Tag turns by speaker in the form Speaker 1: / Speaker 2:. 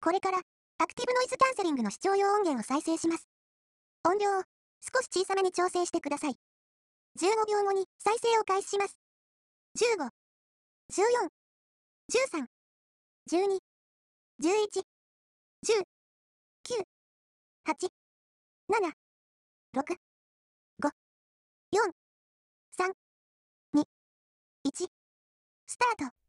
Speaker 1: これから、アクティブノイズキャンセリングの視聴用音源を再生します。音量を少し小さめに調整してください。15秒後に再生を開始します。15、14、13、12、11、10、9、8、7、6、5、4、3、2、1、スタート。